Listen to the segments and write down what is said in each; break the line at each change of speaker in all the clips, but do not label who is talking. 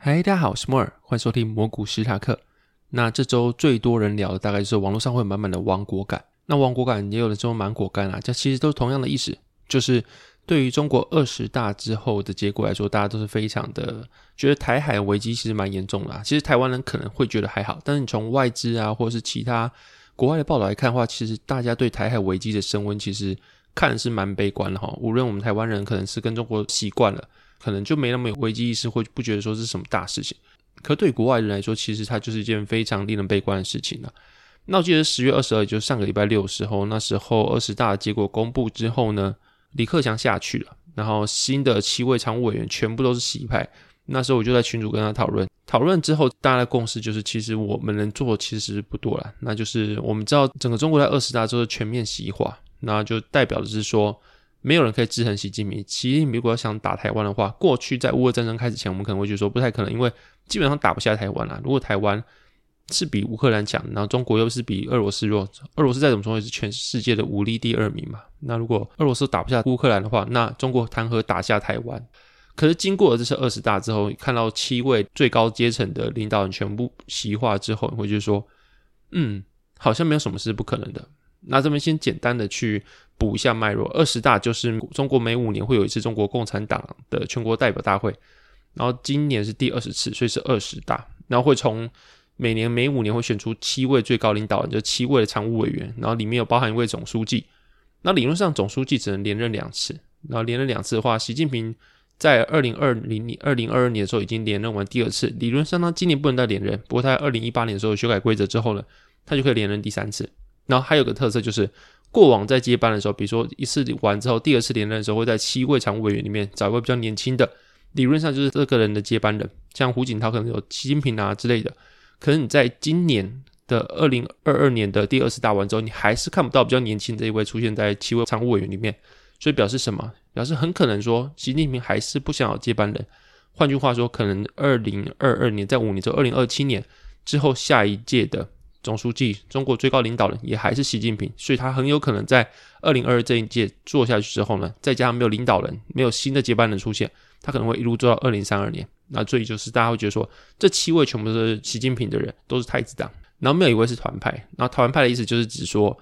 嗨，大家好，我是莫尔，欢迎收听蘑菇史塔克。那这周最多人聊的大概就是网络上会满满的亡国感。那亡国感也有的时候蛮果干啊，这其实都是同样的意思，就是对于中国二十大之后的结果来说，大家都是非常的觉得台海危机其实蛮严重的。其实台湾人可能会觉得还好，但是你从外资啊或者是其他国外的报道来看的话，其实大家对台海危机的升温其实看的是蛮悲观的哈。无论我们台湾人可能是跟中国习惯了，可能就没那么有危机意识，或不觉得说是什么大事情。可对国外人来说，其实它就是一件非常令人悲观的事情了。那我记得十月二十二，就是上个礼拜六的时候，那时候二十大的结果公布之后呢，李克强下去了，然后新的七位常务委员全部都是习派。那时候我就在群主跟他讨论，讨论之后大家的共识就是，其实我们能做的其实不多了。那就是我们知道整个中国在二十大之后全面习化，那就代表的是说，没有人可以制衡习近平。习近平如果要想打台湾的话，过去在乌俄战争开始前，我们可能会觉得说不太可能，因为基本上打不下台湾了。如果台湾是比乌克兰强，然后中国又是比俄罗斯弱，俄罗斯再怎么说也是全世界的武力第二名嘛。那如果俄罗斯打不下乌克兰的话，那中国谈何打下台湾？可是经过了这次二十大之后，看到七位最高阶层的领导人全部席化之后，你会觉得说，嗯，好像没有什么是不可能的。那这边先简单的去补一下脉络，二十大就是中国每五年会有一次中国共产党的全国代表大会，然后今年是第二十次，所以是二十大，然后会从。每年每五年会选出七位最高领导人，就七位的常务委员，然后里面有包含一位总书记。那理论上总书记只能连任两次，然后连任两次的话，习近平在二零二零年、二零二二年的时候已经连任完第二次，理论上他今年不能再连任。不过他在二零一八年的时候修改规则之后呢，他就可以连任第三次。然后还有个特色就是，过往在接班的时候，比如说一次完之后，第二次连任的时候会在七位常务委员里面找一位比较年轻的，理论上就是这个人的接班人，像胡锦涛可能有习近平啊之类的。可是你在今年的二零二二年的第二次大完之后，你还是看不到比较年轻这一位出现在七位常务委员里面，所以表示什么？表示很可能说习近平还是不想要接班人。换句话说，可能二零二二年在五年之后，二零二七年之后，下一届的总书记、中国最高领导人也还是习近平，所以他很有可能在二零二二这一届做下去之后呢，再加上没有领导人，没有新的接班人出现，他可能会一路做到二零三二年。那所以就是大家会觉得说，这七位全部都是习近平的人，都是太子党，然后没有一位是团派。然后团派的意思就是指说，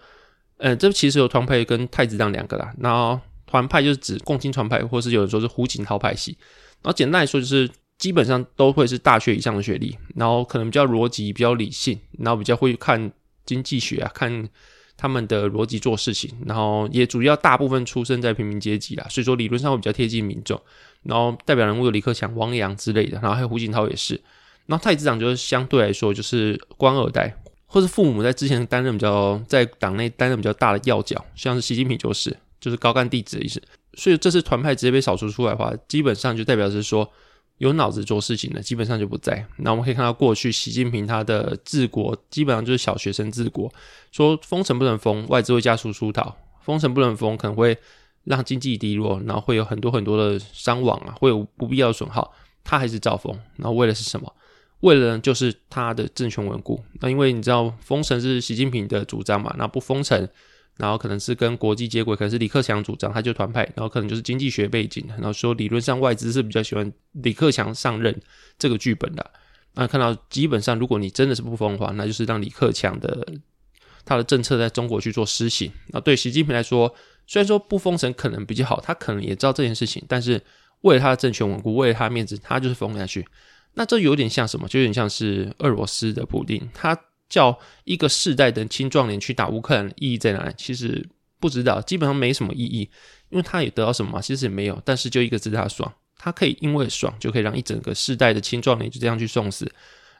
嗯，这其实有团派跟太子党两个啦。然后团派就是指共青团派，或是有人说是胡锦涛派系。然后简单来说，就是基本上都会是大学以上的学历，然后可能比较逻辑、比较理性，然后比较会看经济学啊，看他们的逻辑做事情。然后也主要大部分出生在平民阶级啦，所以说理论上会比较贴近民众。然后代表人物有李克强、汪洋之类的，然后还有胡锦涛也是。然后太子党就是相对来说就是官二代，或是父母在之前担任比较在党内担任比较大的要角，像是习近平就是就是高干弟子的意思。所以这次团派直接被扫除出来的话，基本上就代表是说有脑子做事情的基本上就不在。那我们可以看到过去习近平他的治国基本上就是小学生治国，说封城不能封，外资会加速出逃，封城不能封可能会。让经济低落，然后会有很多很多的伤亡啊，会有不必要的损耗，他还是造封。然后为了是什么？为了就是他的政权稳固。那因为你知道封城是习近平的主张嘛，那不封城，然后可能是跟国际接轨，可能是李克强主张，他就团派，然后可能就是经济学背景，然后说理论上外资是比较喜欢李克强上任这个剧本的。那看到基本上，如果你真的是不封的话，那就是让李克强的他的政策在中国去做施行。那对习近平来说。虽然说不封城可能比较好，他可能也知道这件事情，但是为了他的政权稳固，为了他的面子，他就是封下去。那这有点像什么？就有点像是俄罗斯的普丁，他叫一个世代的青壮年去打乌克兰，意义在哪里？其实不知道，基本上没什么意义，因为他也得到什么？其实也没有。但是就一个字，他爽，他可以因为爽，就可以让一整个世代的青壮年就这样去送死。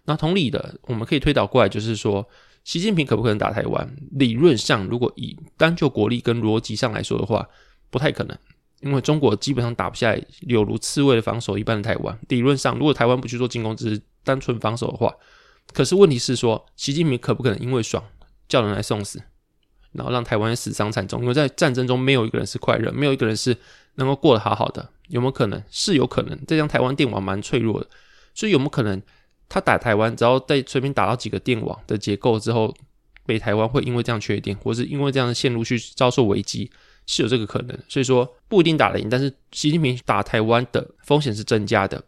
那同理的，我们可以推导过来，就是说。习近平可不可能打台湾？理论上，如果以单就国力跟逻辑上来说的话，不太可能。因为中国基本上打不下来，有如刺猬的防守一般的台湾。理论上，如果台湾不去做进攻，只是单纯防守的话，可是问题是说，习近平可不可能因为爽叫人来送死，然后让台湾死伤惨重？因为在战争中，没有一个人是快乐，没有一个人是能够过得好好的。有没有可能？是有可能。这张台湾电网蛮脆弱的，所以有没有可能他打台湾，只要在随便打到几个电网的结构之后，北台湾会因为这样缺电，或是因为这样的线路去遭受危机？是有这个可能，所以说不一定打得赢，但是习近平打台湾的风险是增加的。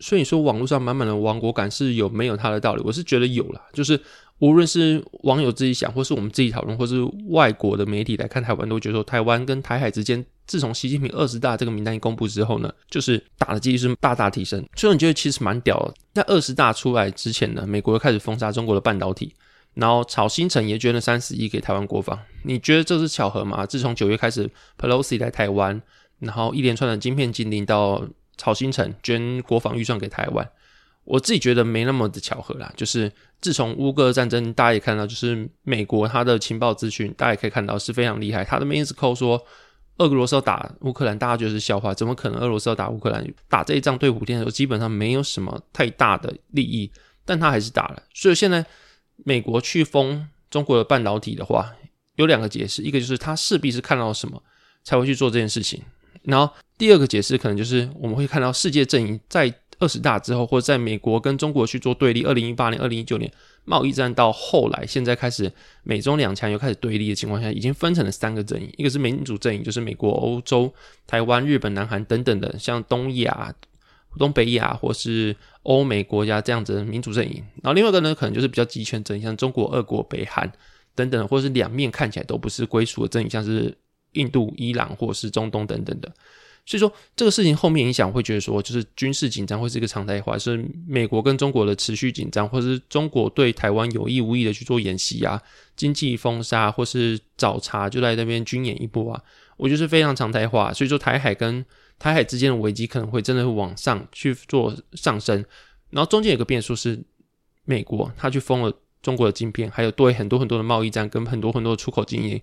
所以你说网络上满满的亡国感是有没有它的道理？我是觉得有了，就是无论是网友自己想，或是我们自己讨论，或是外国的媒体来看台湾，都觉得说台湾跟台海之间，自从习近平二十大这个名单一公布之后呢，就是打的几率是大大提升。所以你觉得其实蛮屌的。在二十大出来之前呢，美国又开始封杀中国的半导体。然后曹新成也捐了三十亿给台湾国防，你觉得这是巧合吗？自从九月开始，Pelosi 来台湾，然后一连串的晶片禁令到曹新成捐国防预算给台湾，我自己觉得没那么的巧合啦。就是自从乌克战争，大家也看到，就是美国它的情报资讯，大家也可以看到是非常厉害。他的 m i n s c 说俄罗斯要打乌克兰，大家觉得是笑话，怎么可能俄罗斯要打乌克兰？打这一仗对普天的时候，基本上没有什么太大的利益，但他还是打了。所以现在。美国去封中国的半导体的话，有两个解释，一个就是他势必是看到什么才会去做这件事情，然后第二个解释可能就是我们会看到世界阵营在二十大之后，或者在美国跟中国去做对立，二零一八年、二零一九年贸易战到后来，现在开始美中两强又开始对立的情况下，已经分成了三个阵营，一个是民主阵营，就是美国、欧洲、台湾、日本、南韩等等的，像东亚。东北亚或是欧美国家这样子的民主阵营，然后另外一个呢，可能就是比较集权阵营，像中国、俄国、北韩等等，或是两面看起来都不是归属的阵营，像是印度、伊朗或是中东等等的。所以说这个事情后面影响会觉得说，就是军事紧张会是一个常态化，是美国跟中国的持续紧张，或者是中国对台湾有意无意的去做演习啊，经济封杀或是找茬就在那边军演一波啊，我觉得是非常常态化。所以说台海跟台海之间的危机可能会真的会往上去做上升，然后中间有个变数是美国，他去封了中国的晶片，还有对很多很多的贸易战跟很多很多的出口经营，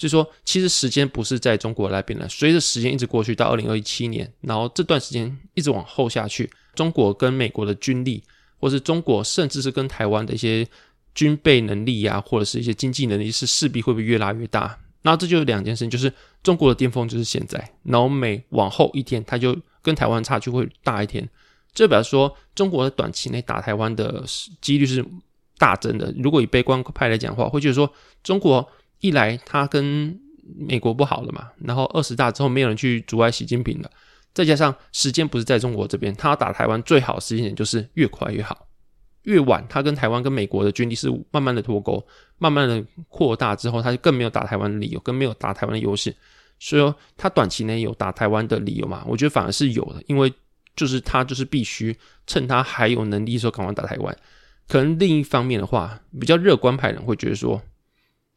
所以说其实时间不是在中国那边的。随着时间一直过去到二零二一七年，然后这段时间一直往后下去，中国跟美国的军力，或是中国甚至是跟台湾的一些军备能力呀，或者是一些经济能力，是势必会不会越拉越大？那这就是两件事情，就是中国的巅峰就是现在，然后每往后一天，它就跟台湾差距会大一天。这表示说，中国的短期内打台湾的几率是大增的。如果以悲观派来讲的话，会觉得说，中国一来他跟美国不好了嘛，然后二十大之后没有人去阻碍习近平了，再加上时间不是在中国这边，他要打台湾最好的时间点就是越快越好。越晚，他跟台湾跟美国的军力是慢慢的脱钩，慢慢的扩大之后，他就更没有打台湾的理由，更没有打台湾的优势。所以说，他短期内有打台湾的理由嘛？我觉得反而是有的，因为就是他就是必须趁他还有能力的时候赶快打台湾。可能另一方面的话，比较乐观派人会觉得说，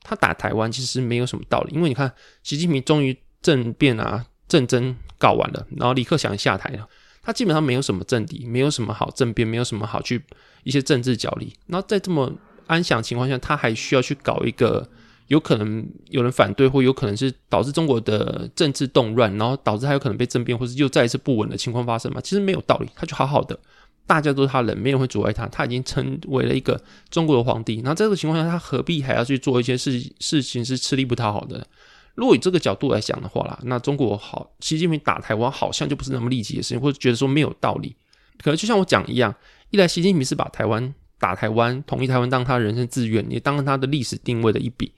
他打台湾其实没有什么道理，因为你看，习近平终于政变啊，政争搞完了，然后李克强下台了。他基本上没有什么政敌，没有什么好政变，没有什么好去一些政治角力。然后在这么安详情况下，他还需要去搞一个有可能有人反对，或有可能是导致中国的政治动乱，然后导致他有可能被政变，或是又再一次不稳的情况发生吗？其实没有道理，他就好好的，大家都是他人，没人会阻碍他，他已经成为了一个中国的皇帝。那这个情况下，他何必还要去做一些事事情是吃力不讨好的？如果以这个角度来讲的话啦，那中国好，习近平打台湾好像就不是那么利己的事情，或者觉得说没有道理。可能就像我讲一样，一来习近平是把台湾打台湾、统一台湾当他人生自愿，也当他的历史定位的一笔。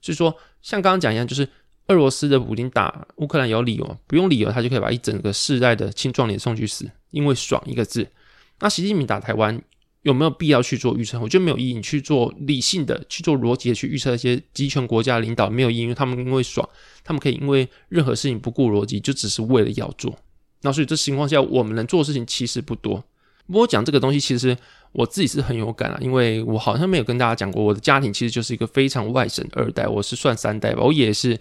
所以说，像刚刚讲一样，就是俄罗斯的普京打乌克兰有理由，不用理由他就可以把一整个世代的青壮年送去死，因为爽一个字。那习近平打台湾。有没有必要去做预测？我觉得没有意义。你去做理性的、去做逻辑的去预测一些集权国家领导没有意义，因为他们因为爽，他们可以因为任何事情不顾逻辑，就只是为了要做。那所以这情况下，我们能做的事情其实不多。不过讲这个东西，其实我自己是很有感啊，因为我好像没有跟大家讲过，我的家庭其实就是一个非常外省二代，我是算三代吧，我也是。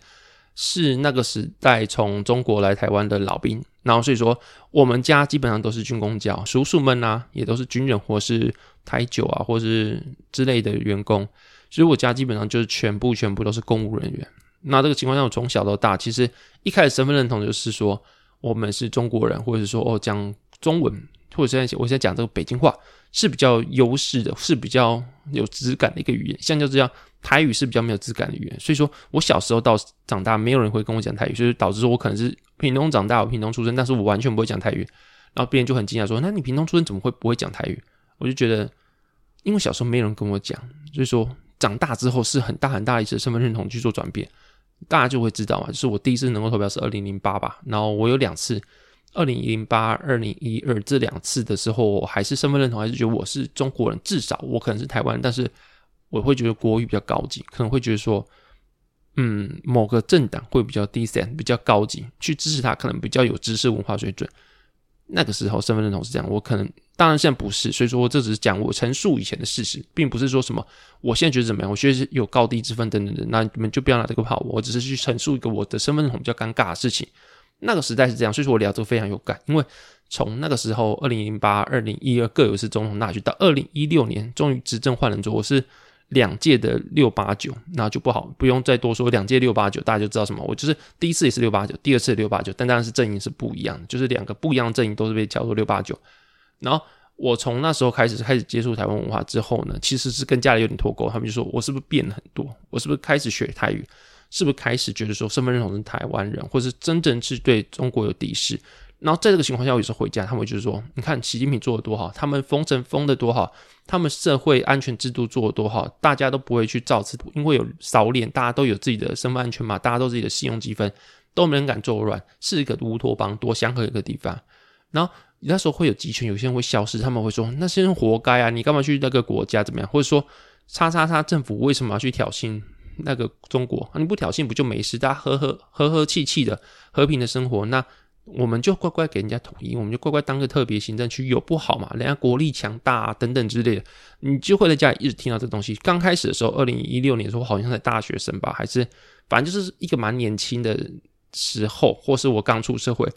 是那个时代从中国来台湾的老兵，然后所以说我们家基本上都是军工教，叔叔们呢也都是军人或是台酒啊，或是之类的员工，所以我家基本上就是全部全部都是公务人员。那这个情况下，我从小到大，其实一开始身份认同就是说我们是中国人，或者是说哦讲中文，或者现在我现在讲这个北京话是比较优势的，是比较有质感的一个语言。像就这样，台语是比较没有质感的语言。所以说我小时候到长大，没有人会跟我讲台语，所以导致说我可能是屏东长大，我屏东出生，但是我完全不会讲台语。然后别人就很惊讶说：“那你屏东出生怎么会不会讲台语？”我就觉得，因为小时候没有人跟我讲，所以说。长大之后是很大很大一次身份认同去做转变，大家就会知道嘛。就是我第一次能够投票是二零零八吧，然后我有两次，二零一零八、二零一二这两次的时候，我还是身份认同，还是觉得我是中国人，至少我可能是台湾，但是我会觉得国语比较高级，可能会觉得说，嗯，某个政党会比较 decent，比较高级，去支持他，可能比较有知识文化水准。那个时候身份认同是这样，我可能。当然现在不是，所以说这只是讲我陈述以前的事实，并不是说什么我现在觉得怎么样，我觉得有高低之分等等等，那你们就不要拿这个跑我，只是去陈述一个我的身份认同比较尴尬的事情。那个时代是这样，所以说我聊这个非常有感，因为从那个时候二零零八、二零一二各有一次总统大选，到二零一六年终于执政换人做，我是。两届的六八九，那就不好，不用再多说。两届六八九，大家就知道什么。我就是第一次也是六八九，第二次六八九，但当然是阵营是不一样的，就是两个不一样的阵营都是被叫做六八九。然后我从那时候开始开始接触台湾文化之后呢，其实是跟家里有点脱钩。他们就说我是不是变了很多？我是不是开始学台语？是不是开始觉得说身份认同是台湾人，或是真正是对中国有敌视？然后在这个情况下，有时候回家，他们就是说：“你看习近平做的多好，他们封城封的多好，他们社会安全制度做的多好，大家都不会去造次，因为有扫脸，大家都有自己的身份安全码，大家都自己的信用积分，都没人敢作乱，是一个乌托邦，多祥和一个地方。然后那时候会有集权，有些人会消失，他们会说那些人活该啊，你干嘛去那个国家怎么样？或者说叉叉叉政府为什么要去挑衅那个中国？你不挑衅不就没事？大家和和和和气气的和平的生活，那。我们就乖乖给人家统一，我们就乖乖当个特别行政区，有不好嘛？人家国力强大啊，等等之类的，你就会在家里一直听到这东西。刚开始的时候，二零一六年的时候，好像在大学生吧，还是反正就是一个蛮年轻的时候，或是我刚出社会，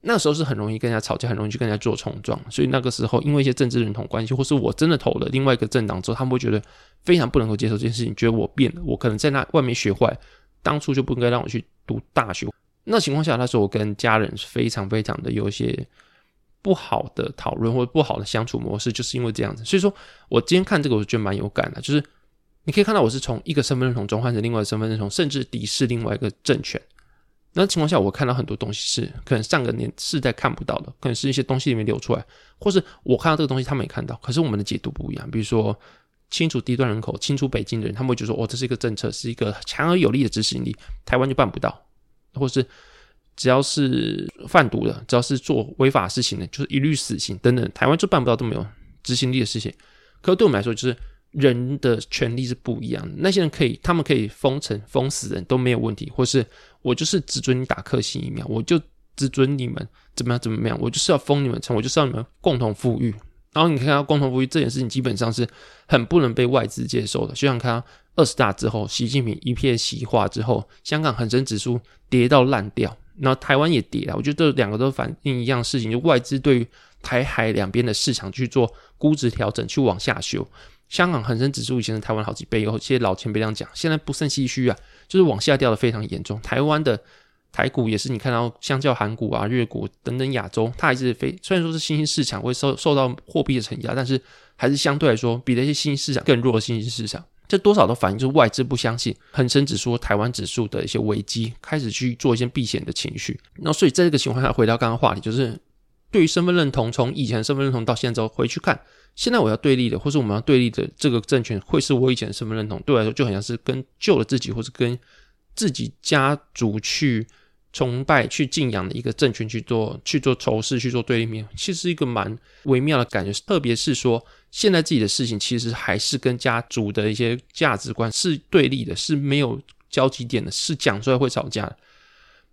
那时候是很容易跟人家吵架，很容易去跟人家做冲撞。所以那个时候，因为一些政治认同关系，或是我真的投了另外一个政党之后，他们会觉得非常不能够接受这件事情，觉得我变了，我可能在那外面学坏，当初就不应该让我去读大学。那情况下，那时候我跟家人是非常非常的有一些不好的讨论或者不好的相处模式，就是因为这样子。所以说我今天看这个，我觉得蛮有感的。就是你可以看到，我是从一个身份认同中换成另外一个身份认同，甚至敌视另外一个政权。那情况下，我看到很多东西是可能上个年世代看不到的，可能是一些东西里面流出来，或是我看到这个东西，他们也看到，可是我们的解读不一样。比如说清除低端人口、清除北京的人，他们会觉得说，哦，这是一个政策，是一个强而有力的执行力，台湾就办不到。或是只要是贩毒的，只要是做违法事情的，就是一律死刑等等。台湾就办不到这么有执行力的事情。可是对我们来说，就是人的权利是不一样的。那些人可以，他们可以封城、封死人都没有问题，或是我就是只准你打克星疫苗，我就只准你们怎么样怎么样，我就是要封你们城，我就是要你们共同富裕。然后你看到共同富裕这件事情，基本上是很不能被外资接受的。就像看二十大之后，习近平一片西化之后，香港恒生指数跌到烂掉，然后台湾也跌了。我觉得这两个都反映一样事情，就外资对于台海两边的市场去做估值调整，去往下修。香港恒生指数以前是台湾好几倍，有些老前辈这样讲，现在不胜唏嘘啊，就是往下掉的非常严重。台湾的。台股也是，你看到相较韩股啊、日股等等亚洲，它还是非虽然说是新兴市场会受受到货币的承压，但是还是相对来说比那些新兴市场更弱的新兴市场。这多少都反映就是外资不相信恒生指数、台湾指数的一些危机，开始去做一些避险的情绪。那所以在这个情况下，回到刚刚话题，就是对于身份认同，从以前身份认同到现在回去看，现在我要对立的，或是我们要对立的这个政权，会是我以前的身份认同，对我来说就很像是跟旧的自己，或是跟自己家族去。崇拜、去敬仰的一个政权去做、去做仇视、去做对立面，其实一个蛮微妙的感觉。特别是说，现在自己的事情其实还是跟家族的一些价值观是对立的，是没有交集点的，是讲出来会吵架的。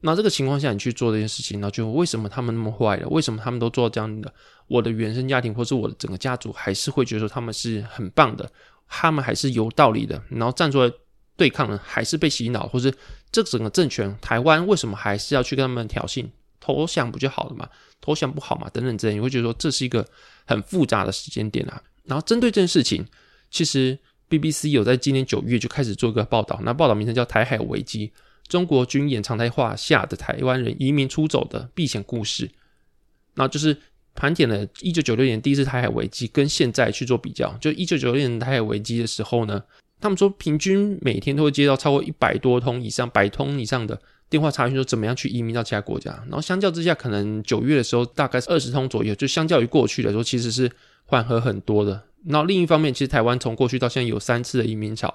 那这个情况下，你去做这件事情，那就为什么他们那么坏了？为什么他们都做这样的？我的原生家庭或是我的整个家族，还是会觉得说他们是很棒的，他们还是有道理的，然后站出来对抗呢，还是被洗脑，或是？这整个政权，台湾为什么还是要去跟他们挑衅？投降不就好了嘛？投降不好嘛？等等之类，你会觉得说这是一个很复杂的时间点啊。然后针对这件事情，其实 BBC 有在今年九月就开始做一个报道，那报道名称叫《台海危机》。中国军演常态化下的台湾人移民出走的避险故事，那就是盘点了一九九六年第一次台海危机跟现在去做比较。就一九九六年台海危机的时候呢，他们说平均每天都会接到超过一百多通以上、百通以上的电话查询，说怎么样去移民到其他国家。然后相较之下，可能九月的时候大概是二十通左右，就相较于过去来说，其实是缓和很多的。然后另一方面，其实台湾从过去到现在有三次的移民潮。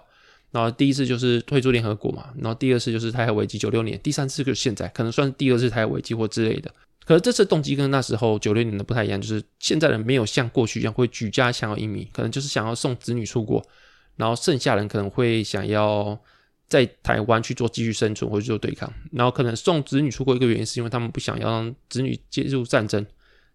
然后第一次就是退出联合国嘛，然后第二次就是台海危机九六年，第三次就是现在，可能算第二次台海危机或之类的。可是这次动机跟那时候九六年的不太一样，就是现在人没有像过去一样会举家想要移民，可能就是想要送子女出国，然后剩下人可能会想要在台湾去做继续生存或者做对抗。然后可能送子女出国一个原因是因为他们不想要让子女介入战争，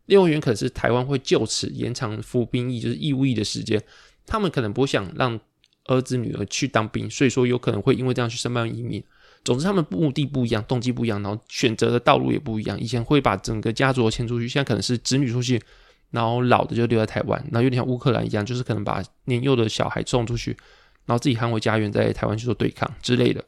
另外原因可能是台湾会就此延长服兵役就是义务役的时间，他们可能不想让。儿子女儿去当兵，所以说有可能会因为这样去申办移民。总之，他们目的不一样，动机不一样，然后选择的道路也不一样。以前会把整个家族迁出去，现在可能是子女出去，然后老的就留在台湾，然后有点像乌克兰一样，就是可能把年幼的小孩送出去，然后自己捍卫家园，在台湾去做对抗之类的。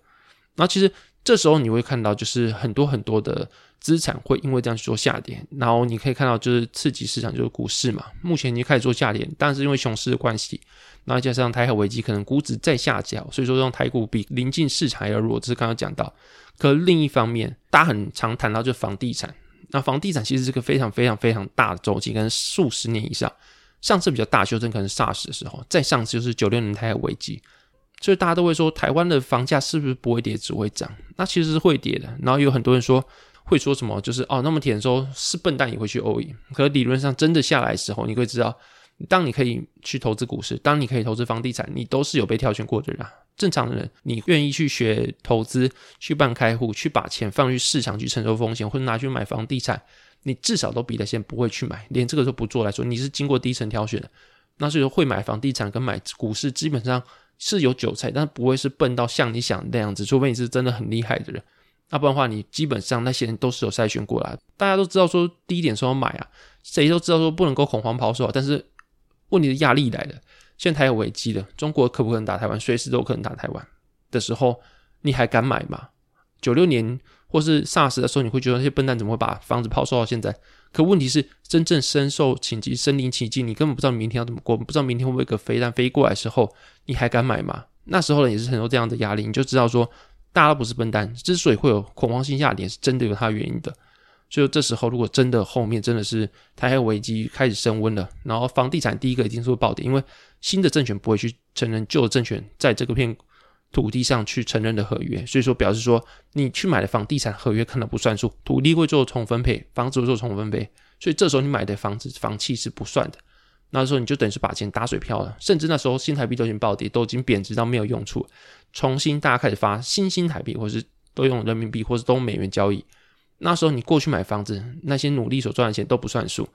然后其实这时候你会看到，就是很多很多的资产会因为这样去做下跌，然后你可以看到就是刺激市场，就是股市嘛，目前已经开始做下跌，但是因为熊市的关系。然后加上台海危机，可能估值再下降，所以说让台股比临近市场还要弱。这是刚刚讲到。可另一方面，大家很常谈到就房地产。那房地产其实是个非常非常非常大的周期，跟数十年以上。上次比较大修正可能 SARS 的时候，再上次就是九六年台海危机。所以大家都会说，台湾的房价是不是不会跌，只会涨？那其实是会跌的。然后有很多人说，会说什么就是哦，那么甜说是笨蛋也会去欧赢。可理论上真的下来的时候，你会知道。当你可以去投资股市，当你可以投资房地产，你都是有被挑选过的人啊。正常的人，你愿意去学投资，去办开户，去把钱放去市场去承受风险，或者拿去买房地产，你至少都比那些不会去买，连这个都不做来说，你是经过低层挑选的。那所以说，会买房地产跟买股市，基本上是有韭菜，但不会是笨到像你想那样子。除非你是真的很厉害的人，要不然的话，你基本上那些人都是有筛选过来。大家都知道说低点时候买啊，谁都知道说不能够恐慌抛售，但是。问题的压力来了，现在台有危机了，中国可不可能打台湾？随时都可能打台湾的时候，你还敢买吗？九六年或是 SARS 的时候，你会觉得那些笨蛋怎么会把房子抛售到现在？可问题是，真正深受其急、身临其境，你根本不知道明天要怎么过，不知道明天会不会一个飞弹飞过来的时候，你还敢买吗？那时候呢，也是很多这样的压力，你就知道说，大家都不是笨蛋，之所以会有恐慌性下跌，是真的有它原因的。所以这时候，如果真的后面真的是台海危机开始升温了，然后房地产第一个一定是会暴跌，因为新的政权不会去承认旧的政权在这个片土地上去承认的合约，所以说表示说你去买的房地产合约可能不算数，土地会做重分配，房子会做重分配，所以这时候你买的房子房契是不算的，那时候你就等于是把钱打水漂了，甚至那时候新台币都已经暴跌，都已经贬值到没有用处，重新大家开始发新新台币，或是都用人民币，或是都美元交易。那时候你过去买房子，那些努力所赚的钱都不算数，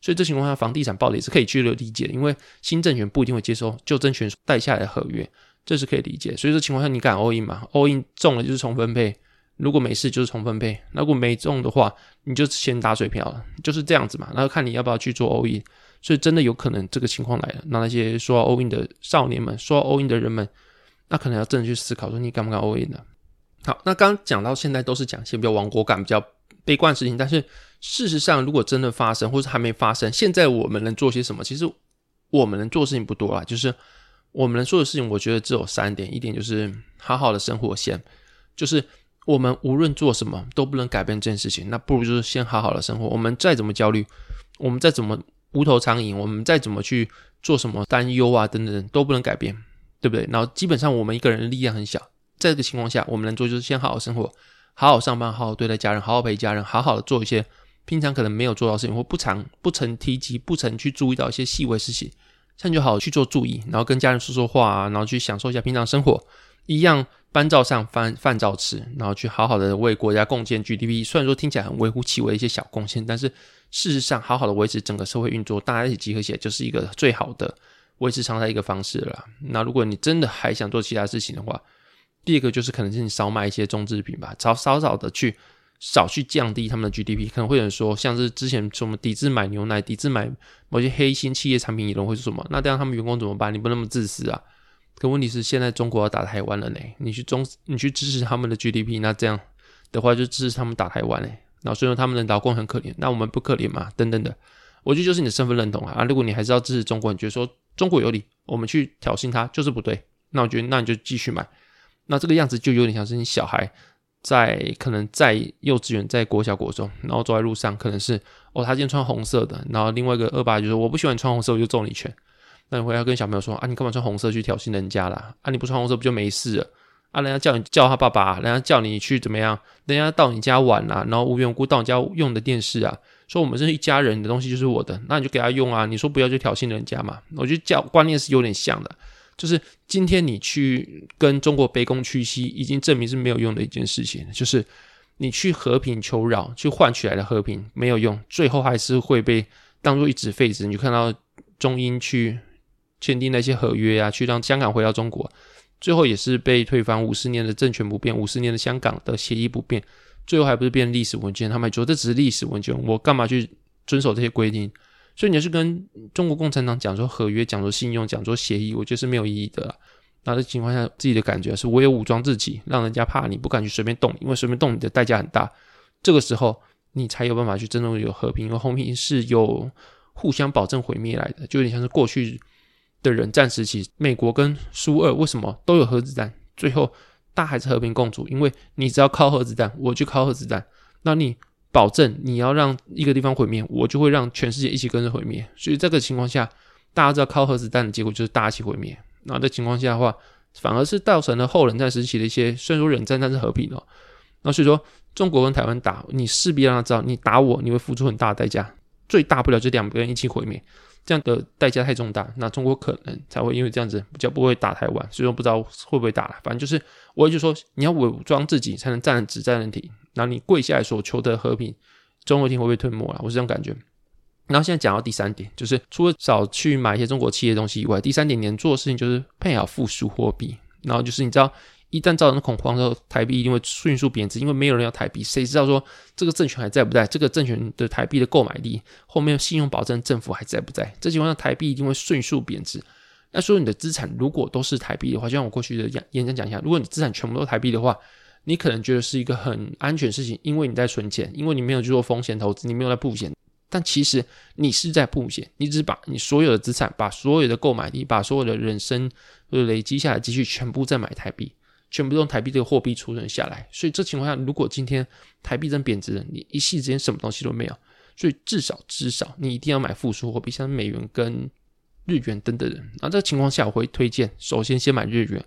所以这情况下房地产暴跌是可以去理解的，因为新政权不一定会接收旧政权带下来的合约，这是可以理解。所以说情况下你敢 all in 吗？all in 中了就是重分配，如果没事就是重分配，如果没中的话，你就先打水漂了，就是这样子嘛。然后看你要不要去做 all in，所以真的有可能这个情况来了，那那些说 all in 的少年们，说 all in 的人们，那可能要真的去思考说你敢不敢 all in 呢？好，那刚讲到现在都是讲一些比较亡国感、比较悲观的事情，但是事实上，如果真的发生，或是还没发生，现在我们能做些什么？其实我们能做的事情不多啊，就是我们能做的事情，我觉得只有三点：一点就是好好的生活先，就是我们无论做什么都不能改变这件事情，那不如就是先好好的生活。我们再怎么焦虑，我们再怎么无头苍蝇，我们再怎么去做什么担忧啊等等都不能改变，对不对？然后基本上我们一个人的力量很小。在这个情况下，我们能做就是先好好生活，好好上班，好好对待家人，好好陪家人，好好的做一些平常可能没有做到事情或不常不曾提及、不曾去注意到一些细微事情，这样就好去做注意，然后跟家人说说话啊，然后去享受一下平常生活，一样班照上，饭饭照吃，然后去好好的为国家贡献 GDP。虽然说听起来很微乎其微的一些小贡献，但是事实上好好的维持整个社会运作，大家一起集合起来，就是一个最好的维持常态一个方式了。那如果你真的还想做其他事情的话，第二个就是可能是你少买一些中制品吧，少少少的去少去降低他们的 GDP。可能会有人说，像是之前什么抵制买牛奶、抵制买某些黑心企业产品，有人会说什么？那这样他们员工怎么办？你不那么自私啊？可问题是，现在中国要打台湾了呢，你去中你去支持他们的 GDP，那这样的话就支持他们打台湾嘞。然后所以说他们的劳工很可怜，那我们不可怜吗？等等的，我觉得就是你的身份认同啊。啊，如果你还是要支持中国，你觉得说中国有理，我们去挑衅他就是不对，那我觉得那你就继续买。那这个样子就有点像是你小孩在可能在幼稚园、在国小、国中，然后走在路上，可能是哦，他今天穿红色的，然后另外一个恶霸就说我不喜欢穿红色，我就揍你一拳。那你回来跟小朋友说啊，你干嘛穿红色去挑衅人家啦？啊，你不穿红色不就没事了？啊！人家叫你叫他爸爸，人家叫你去怎么样？人家到你家玩啊，然后无缘无故到你家用的电视啊，说我们是一家人你的东西就是我的，那你就给他用啊！你说不要就挑衅人家嘛？我觉得教观念是有点像的，就是今天你去跟中国卑躬屈膝，已经证明是没有用的一件事情。就是你去和平求饶，去换取来的和平没有用，最后还是会被当做一纸废纸。你就看到中英去签订那些合约啊，去让香港回到中国。最后也是被推翻，五十年的政权不变，五十年的香港的协议不变，最后还不是变历史文件？他们说这只是历史文件，我干嘛去遵守这些规定？所以你要是跟中国共产党讲说合约，讲说信用，讲说协议，我觉得是没有意义的。那这情况下，自己的感觉是，我有武装自己，让人家怕你，不敢去随便动，因为随便动你的代价很大。这个时候，你才有办法去真正有和平，因为和平是有互相保证毁灭来的，就有点像是过去。的人战时期，美国跟苏二为什么都有核子弹？最后大还是和平共处，因为你只要靠核子弹，我就靠核子弹。那你保证你要让一个地方毁灭，我就会让全世界一起跟着毁灭。所以这个情况下，大家知道靠核子弹的结果就是大家一起毁灭。那这情况下的话，反而是造成了后冷战时期的一些虽然说冷战，但是和平哦。那所以说，中国跟台湾打，你势必让他知道，你打我，你会付出很大的代价，最大不了就两个人一起毁灭。这样的代价太重大，那中国可能才会因为这样子比较不会打台湾，所以说不知道会不会打了。反正就是，我也就说，你要武装自己才能站直站人体，然后你跪下来所求的和平，中国一定会不会吞没了？我是这种感觉。然后现在讲到第三点，就是除了少去买一些中国企业东西以外，第三点你能做的事情就是配好复数货币，然后就是你知道。一旦造成恐慌之后，台币一定会迅速贬值，因为没有人要台币。谁知道说这个政权还在不在？这个政权的台币的购买力，后面信用保证政府还在不在？这情况下，台币一定会迅速贬值。那说你的资产如果都是台币的话，就像我过去的演演讲讲一下，如果你资产全部都是台币的话，你可能觉得是一个很安全事情，因为你在存钱，因为你没有去做风险投资，你没有在布险。但其实你是在布险，你只是把你所有的资产、把所有的购买力、把所有的人生累积下来积蓄全部在买台币。全部用台币这个货币储存下来，所以这情况下，如果今天台币真贬值了，你一夕之间什么东西都没有，所以至少至少你一定要买复苏货币，像美元跟日元等等的。那这个情况下，我会推荐首先先买日元，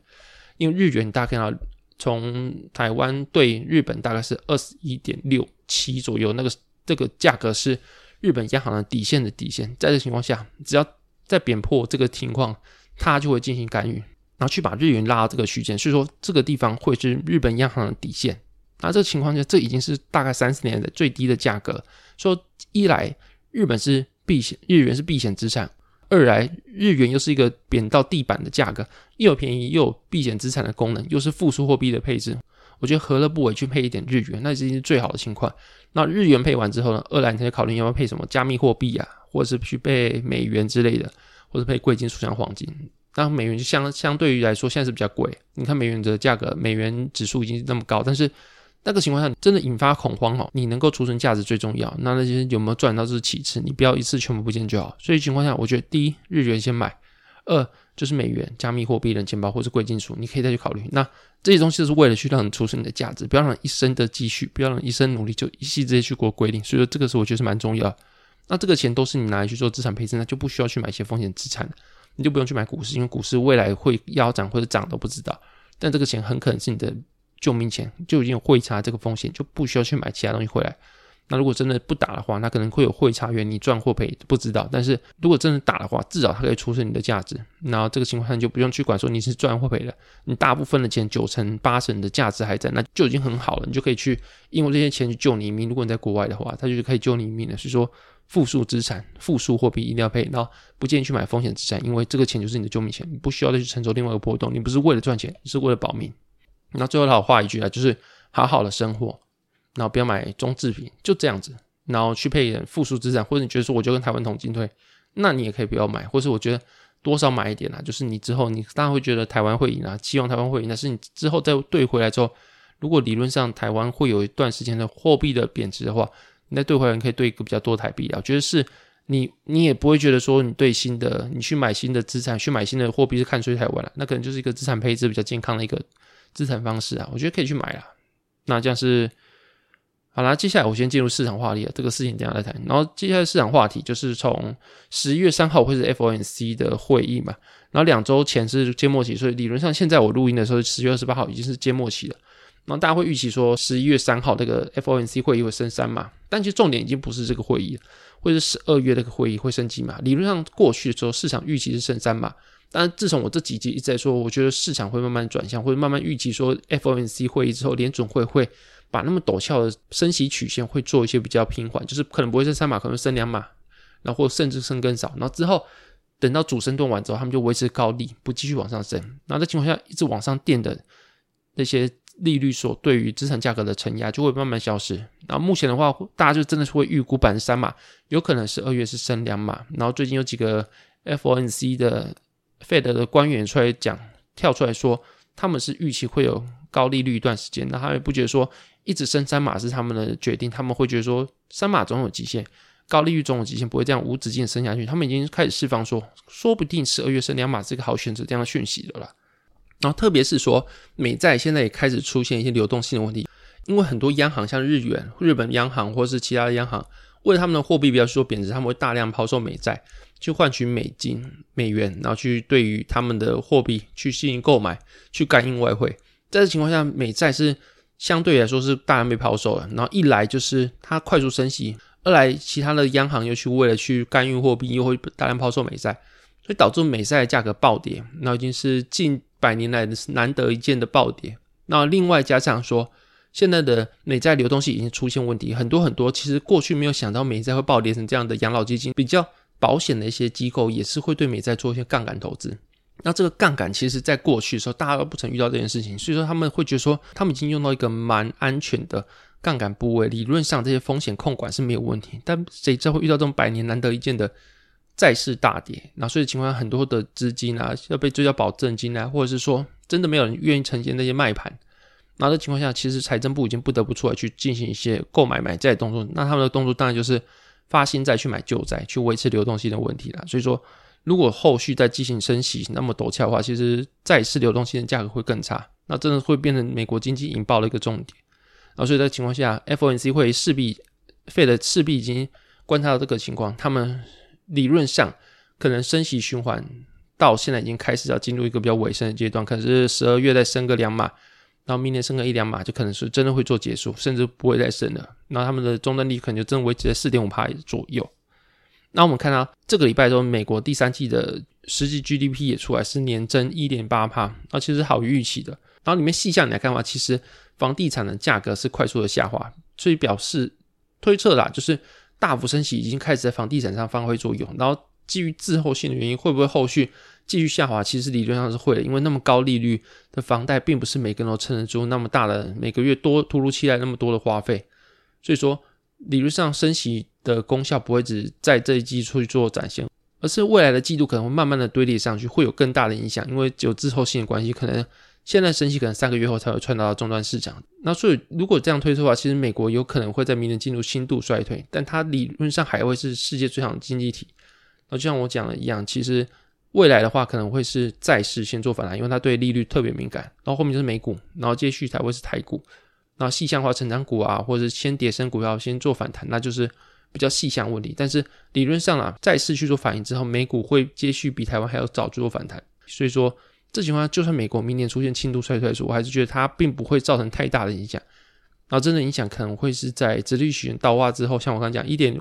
因为日元大家看到从台湾对日本大概是二十一点六七左右，那个这个价格是日本央行的底线的底线，在这情况下，只要再贬破这个情况，它就会进行干预。然后去把日元拉到这个区间，所以说这个地方会是日本央行的底线。那这个情况下，这已经是大概三十年的最低的价格。说一来日本是避险，日元是避险资产；二来日元又是一个贬到地板的价格，又便宜又有避险资产的功能，又是复苏货币的配置。我觉得何乐不为去配一点日元，那已经是最好的情况。那日元配完之后呢，二来你再考虑要不要配什么加密货币啊，或者是去配美元之类的，或者配贵金属像黄金。那美元就相相对于来说，现在是比较贵。你看美元的价格，美元指数已经那么高，但是那个情况下真的引发恐慌哦，你能够储存价值最重要。那那些有没有赚到这是其次，你不要一次全部不见就好。所以情况下，我觉得第一日元先买，二就是美元、加密货币、人钱包或是贵金属，你可以再去考虑。那这些东西是为了去让你储存你的价值，不要让一生的积蓄，不要让一生努力就一夕之间去过规定。所以说这个是我觉得是蛮重要。那这个钱都是你拿来去做资产配置，那就不需要去买一些风险资产你就不用去买股市，因为股市未来会腰涨或者涨都不知道。但这个钱很可能是你的救命钱，就已经有汇差这个风险，就不需要去买其他东西回来。那如果真的不打的话，那可能会有汇差源，你赚或赔不知道。但是如果真的打的话，至少它可以出示你的价值。然后这个情况下就不用去管说你是赚或赔了，你大部分的钱九成八成的价值还在，那就已经很好了。你就可以去因为这些钱去救你一命。如果你在国外的话，它就是可以救你一命的。所以说。复数资产、复数货币一定要配，然后不建议去买风险资产，因为这个钱就是你的救命钱，你不需要再去承受另外一个波动。你不是为了赚钱，是为了保命。那最后他话一句啊，就是好好的生活，然后不要买中制品，就这样子。然后去配一点复数资产，或者你觉得说我就跟台湾同进退，那你也可以不要买。或是我觉得多少买一点啊，就是你之后你当然会觉得台湾会赢啊，希望台湾会赢，但是你之后再兑回来之后，如果理论上台湾会有一段时间的货币的贬值的话，你再兑回来可以兑一个比较多台币啊，我觉得是你你也不会觉得说你对新的你去买新的资产去买新的货币是看衰台湾了，那可能就是一个资产配置比较健康的一个资产方式啊，我觉得可以去买啊。那这样是。好啦，接下来我先进入市场话题啊，这个事情等下再谈。然后接下来市场话题就是从十一月三号会是 FOMC 的会议嘛，然后两周前是揭末期，所以理论上现在我录音的时候，十月二十八号已经是揭末期了。然后大家会预期说十一月三号那个 FOMC 会议会升三嘛，但其实重点已经不是这个会议了，会是十二月那个会议会升级嘛。理论上过去的时候市场预期是升三嘛，但自从我这几集一直在说，我觉得市场会慢慢转向，会慢慢预期说 FOMC 会议之后联总会会。把那么陡峭的升息曲线会做一些比较平缓，就是可能不会升三码，可能升两码，然后甚至升更少。然后之后等到主升段完之后，他们就维持高利，不继续往上升。那在情况下，一直往上垫的那些利率所对于资产价格的承压就会慢慢消失。然后目前的话，大家就真的是会预估百分之三码，有可能是二月是升两码。然后最近有几个 FOMC 的 Fed 的官员出来讲，跳出来说他们是预期会有高利率一段时间，那他们不觉得说。一直升三码是他们的决定，他们会觉得说三码总有极限，高利率总有极限，不会这样无止境升下去。他们已经开始释放说，说不定十二月升两码是一个好选择这样的讯息的了。然后特别是说美债现在也开始出现一些流动性的问题，因为很多央行像日元、日本央行或是其他的央行，为了他们的货币比较说贬值，他们会大量抛售美债去换取美金、美元，然后去对于他们的货币去进行购买，去干预外汇。在这情况下，美债是。相对来说是大量被抛售了，然后一来就是它快速升息，二来其他的央行又去为了去干预货币，又会大量抛售美债，所以导致美债的价格暴跌，那已经是近百年来的难得一见的暴跌。那另外加上说，现在的美债流动性已经出现问题，很多很多其实过去没有想到美债会暴跌成这样的养老基金，比较保险的一些机构也是会对美债做一些杠杆投资。那这个杠杆其实，在过去的时候，大家都不曾遇到这件事情，所以说他们会觉得说，他们已经用到一个蛮安全的杠杆部位，理论上这些风险控管是没有问题。但谁知道会遇到这种百年难得一见的债市大跌？那所以情况下，很多的资金啊要被追缴保证金啊，或者是说真的没有人愿意承接那些卖盘。那这情况下，其实财政部已经不得不出来去进行一些购买买债动作。那他们的动作当然就是发新债去买旧债，去维持流动性的问题了。所以说。如果后续再进行升息那么陡峭的话，其实债市流动性的价格会更差，那真的会变成美国经济引爆的一个重点。然后所以在情况下，FOMC 会势必费的势必已经观察到这个情况，他们理论上可能升息循环到现在已经开始要进入一个比较尾声的阶段，可是十二月再升个两码，然后明年升个一两码，就可能是真的会做结束，甚至不会再升了。那他们的终端率可能就真的维持在四点五帕左右。那我们看到这个礼拜中，美国第三季的实际 GDP 也出来是年增一点八帕，那其实好于预期的。然后里面细项你来看的话，其实房地产的价格是快速的下滑，所以表示推测啦，就是大幅升息已经开始在房地产上发挥作用。然后基于滞后性的原因，会不会后续继续下滑？其实理论上是会的，因为那么高利率的房贷并不是每个人都撑得住那么大的每个月多突如其来那么多的花费，所以说理论上升息。的功效不会只在这一季出去做展现，而是未来的季度可能会慢慢的堆叠上去，会有更大的影响。因为有滞后性的关系，可能现在升息可能三个月后才会传导到终端市场。那所以如果这样推出的话，其实美国有可能会在明年进入轻度衰退，但它理论上还会是世界最强经济体。那就像我讲的一样，其实未来的话可能会是债市先做反弹，因为它对利率特别敏感。然后后面就是美股，然后接续才会是台股。那细项化成长股啊，或者是先跌升股票先做反弹，那就是。比较细项问题，但是理论上啊，债市去做反应之后，美股会接续比台湾还要早做反弹。所以说，这情况，就算美国明年出现轻度衰退的时候，我还是觉得它并不会造成太大的影响。然后，真的影响可能会是在直立曲倒挂之后，像我刚刚讲，一点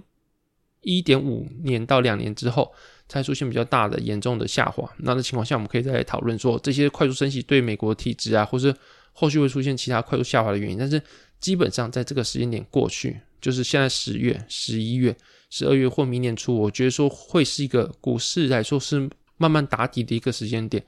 一点五年到两年之后，才出现比较大的严重的下滑。那的情况下，我们可以再来讨论说，这些快速升息对美国体制啊，或是后续会出现其他快速下滑的原因。但是基本上在这个时间点过去。就是现在十月、十一月、十二月或明年初，我觉得说会是一个股市来说是慢慢打底的一个时间点。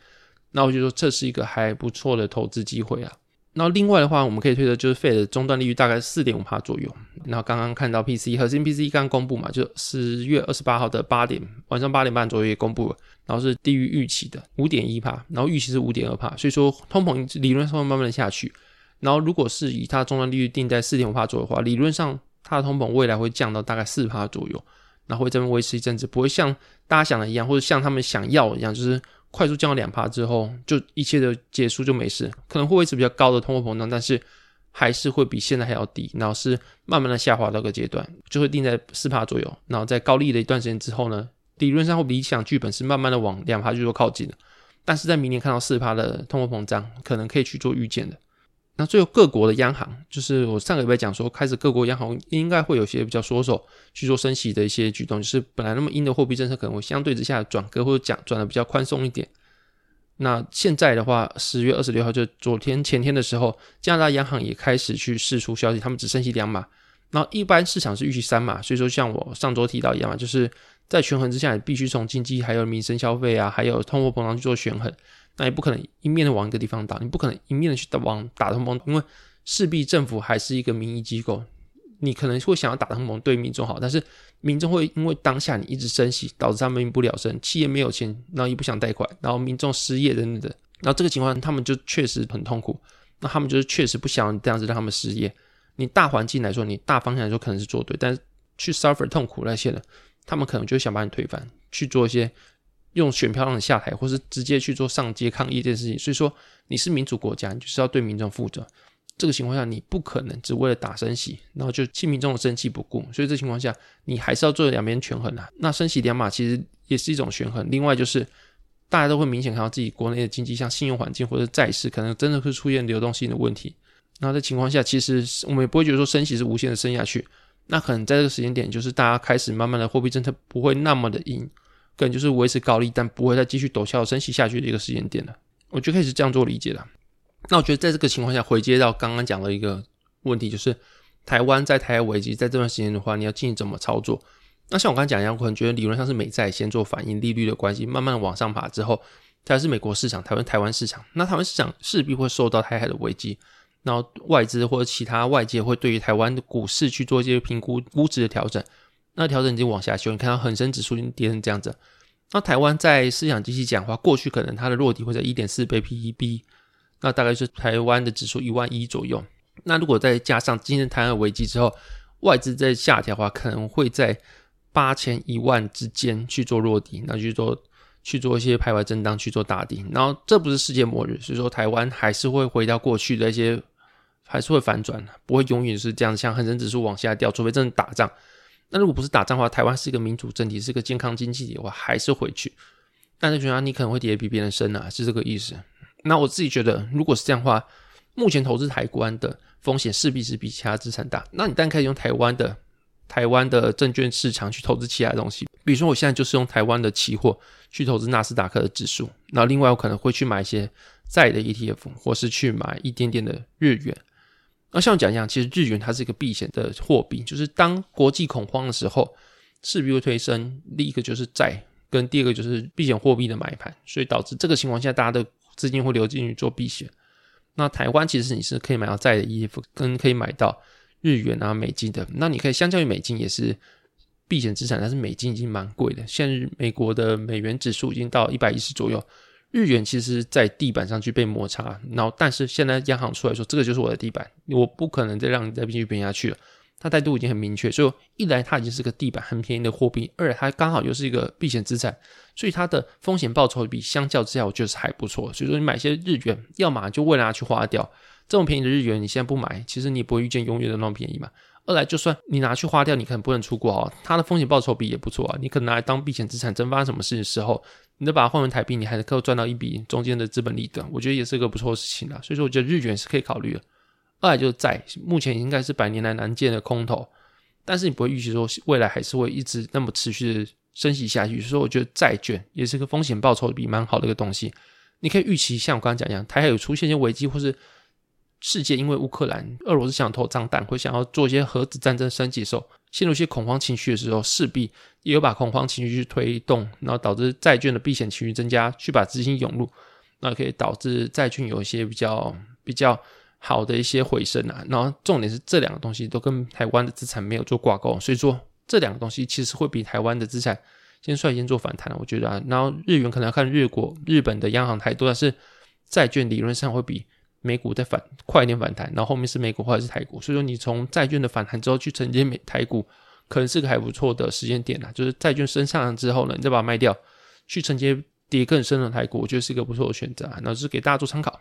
那我就说这是一个还不错的投资机会啊。然后另外的话，我们可以推的就是 Fed 终端利率大概四点五帕左右。然后刚刚看到 PC 核心 PC 刚公布嘛，就十月二十八号的八点晚上八点半左右也公布了，然后是低于预期的五点一帕，然后预期是五点二帕，所以说通膨理论上会慢慢的下去。然后如果是以它终端利率定在四点五帕左右的话，理论上它的通膨未来会降到大概四帕左右，然后会这么维持一阵子，不会像大家想的一样，或者像他们想要一样，就是。快速降到两帕之后，就一切的结束就没事，可能会维持比较高的通货膨胀，但是还是会比现在还要低，然后是慢慢的下滑到个阶段，就会定在四帕左右，然后在高利的一段时间之后呢，理论上会理想剧本是慢慢的往两帕去做靠近的，但是在明年看到四帕的通货膨胀，可能可以去做预见的。那最后各国的央行，就是我上个礼拜讲说，开始各国央行应该会有些比较缩手去做升息的一些举动，就是本来那么阴的货币政策可能会相对之下转割或者讲转的比较宽松一点。那现在的话，十月二十六号就昨天前天的时候，加拿大央行也开始去释出消息，他们只升息两码。然后一般市场是预期三码，所以说像我上周提到一样嘛，就是在权衡之下，你必须从经济还有民生消费啊，还有通货膨胀去做权衡。那也不可能一面的往一个地方打，你不可能一面的去打往打通盟，因为势必政府还是一个民意机构，你可能会想要打通盟对民众好，但是民众会因为当下你一直升息，导致他们民不聊生，企业没有钱，然后也不想贷款，然后民众失业等等的，然后这个情况他们就确实很痛苦，那他们就是确实不想这样子让他们失业。你大环境来说，你大方向来说可能是做对，但是去 suffer 痛苦那些的，他们可能就想把你推翻，去做一些。用选票让你下台，或是直接去做上街抗议这件事情。所以说，你是民主国家，你就是要对民众负责。这个情况下，你不可能只为了打升息，然后就弃民众的生气不顾。所以这情况下，你还是要做两边权衡啊。那升息两码其实也是一种权衡。另外就是，大家都会明显看到自己国内的经济，像信用环境或者债市，可能真的会出现流动性的问题。那这情况下，其实我们也不会觉得说升息是无限的升下去。那可能在这个时间点，就是大家开始慢慢的货币政策不会那么的硬。可能就是维持高利，但不会再继续陡峭升息下去的一个时间点了。我觉得可以是这样做理解的。那我觉得在这个情况下，回接到刚刚讲的一个问题，就是台湾在台海危机在这段时间的话，你要进行怎么操作？那像我刚才讲一样，我可能觉得理论上是美债先做反应，利率的关系慢慢往上爬之后，才是美国市场，台湾台湾市场。那台湾市场势必会受到台海的危机，然后外资或者其他外界会对于台湾的股市去做一些评估估值的调整。那调整已经往下修，你看到恒生指数已经跌成这样子。那台湾在市场机器讲话，过去可能它的落底会在一点四倍 PEB，那大概是台湾的指数一万一左右。那如果再加上今天台湾危机之后，外资在下调的话，可能会在八千一万之间去做落底，那去做去做一些徘徊震荡，去做打底。然后这不是世界末日，所以说台湾还是会回到过去的一些，还是会反转的，不会永远是这样，像恒生指数往下掉，除非真的打仗。那如果不是打仗的话，台湾是一个民主政体，是一个健康经济体的话，还是回去。但是觉得你可能会跌得比别人深啊，是这个意思。那我自己觉得，如果是这样的话，目前投资台湾的风险势必是比其他资产大。那你但可以用台湾的台湾的证券市场去投资其他东西，比如说我现在就是用台湾的期货去投资纳斯达克的指数。那另外我可能会去买一些债的 ETF，或是去买一点点的日元。那像我讲一样，其实日元它是一个避险的货币，就是当国际恐慌的时候，势必会推升。第一个就是债，跟第二个就是避险货币的买盘，所以导致这个情况下，大家的资金会流进去做避险。那台湾其实你是可以买到债的 ETF，跟可以买到日元啊、美金的。那你可以相较于美金也是避险资产，但是美金已经蛮贵的，现在美国的美元指数已经到一百一十左右。日元其实，在地板上去被摩擦，然后但是现在央行出来说，这个就是我的地板，我不可能再让你再继续贬下去了。它态度已经很明确，所以一来它已经是个地板很便宜的货币，二来它刚好又是一个避险资产，所以它的风险报酬比相较之下，我觉得是还不错。所以说你买些日元，要么就为了它去花掉，这种便宜的日元你现在不买，其实你不会遇见永远的那么便宜嘛。二来，就算你拿去花掉，你可能不能出国哦。它的风险报酬比也不错啊。你可能拿来当避险资产，真发什么事的时候，你再把它换成台币，你还能够赚到一笔中间的资本利得。我觉得也是个不错的事情啦。所以说，我觉得日元是可以考虑的。二来就是债，目前应该是百年来难见的空头，但是你不会预期说未来还是会一直那么持续的升息下去。所以说，我觉得债券也是个风险报酬比蛮好的一个东西。你可以预期像我刚刚讲一样，它还有出现一些危机或是。世界因为乌克兰、俄罗斯想投脏弹，会想要做一些核子战争升级的时候，陷入一些恐慌情绪的时候，势必也有把恐慌情绪去推动，然后导致债券的避险情绪增加，去把资金涌入，那可以导致债券有一些比较比较好的一些回升啊。然后重点是这两个东西都跟台湾的资产没有做挂钩，所以说这两个东西其实会比台湾的资产先率先做反弹我觉得啊。然后日元可能要看日国、日本的央行态度，但是债券理论上会比美股再反快一点反弹，然后后面是美股或者是台股。所以说你从债券的反弹之后去承接美台股，可能是个还不错的时间点啊。就是债券升上之后呢，你再把它卖掉，去承接。跌更深的台股，我觉得是一个不错的选择啊，那是给大家做参考。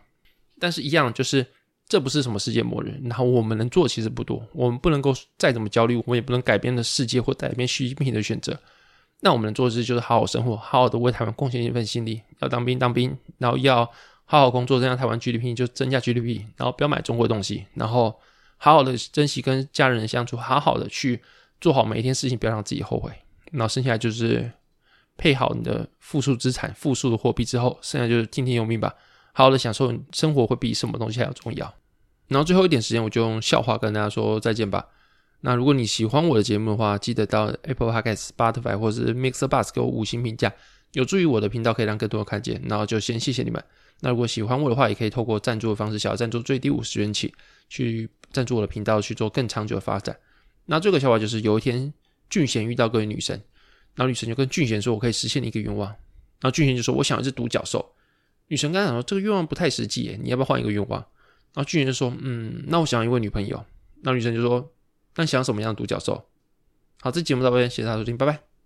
但是，一样就是这不是什么世界末日，然后我们能做其实不多，我们不能够再怎么焦虑，我们也不能改变的世界或改变习近平的选择。那我们能做的事就是好好生活，好好的为台湾贡献一份心力。要当兵当兵，然后要好好工作，增加台湾 GDP 就增加 GDP，然后不要买中国东西，然后好好的珍惜跟家人的相处，好好的去做好每一天事情，不要让自己后悔。然后剩下就是。配好你的复数资产、复数的货币之后，剩下就是听天由命吧。好好的享受生活，会比什么东西还要重要。然后最后一点时间，我就用笑话跟大家说再见吧。那如果你喜欢我的节目的话，记得到 Apple Podcast、Spotify 或者是 Mixer Bus 给我五星评价，有助于我的频道可以让更多人看见。然后就先谢谢你们。那如果喜欢我的话，也可以透过赞助的方式，小赞助最低五十元起，去赞助我的频道，去做更长久的发展。那这个笑话就是有一天俊贤遇到各位女神。然后女神就跟俊贤说：“我可以实现你一个愿望。”然后俊贤就说：“我想要一只独角兽。”女神刚才说：“这个愿望不太实际，耶，你要不要换一个愿望？”然后俊贤就说：“嗯，那我想要一位女朋友。”那女神就说：“那想要什么样的独角兽？”好，这节目到这边，谢谢大家收听，拜拜。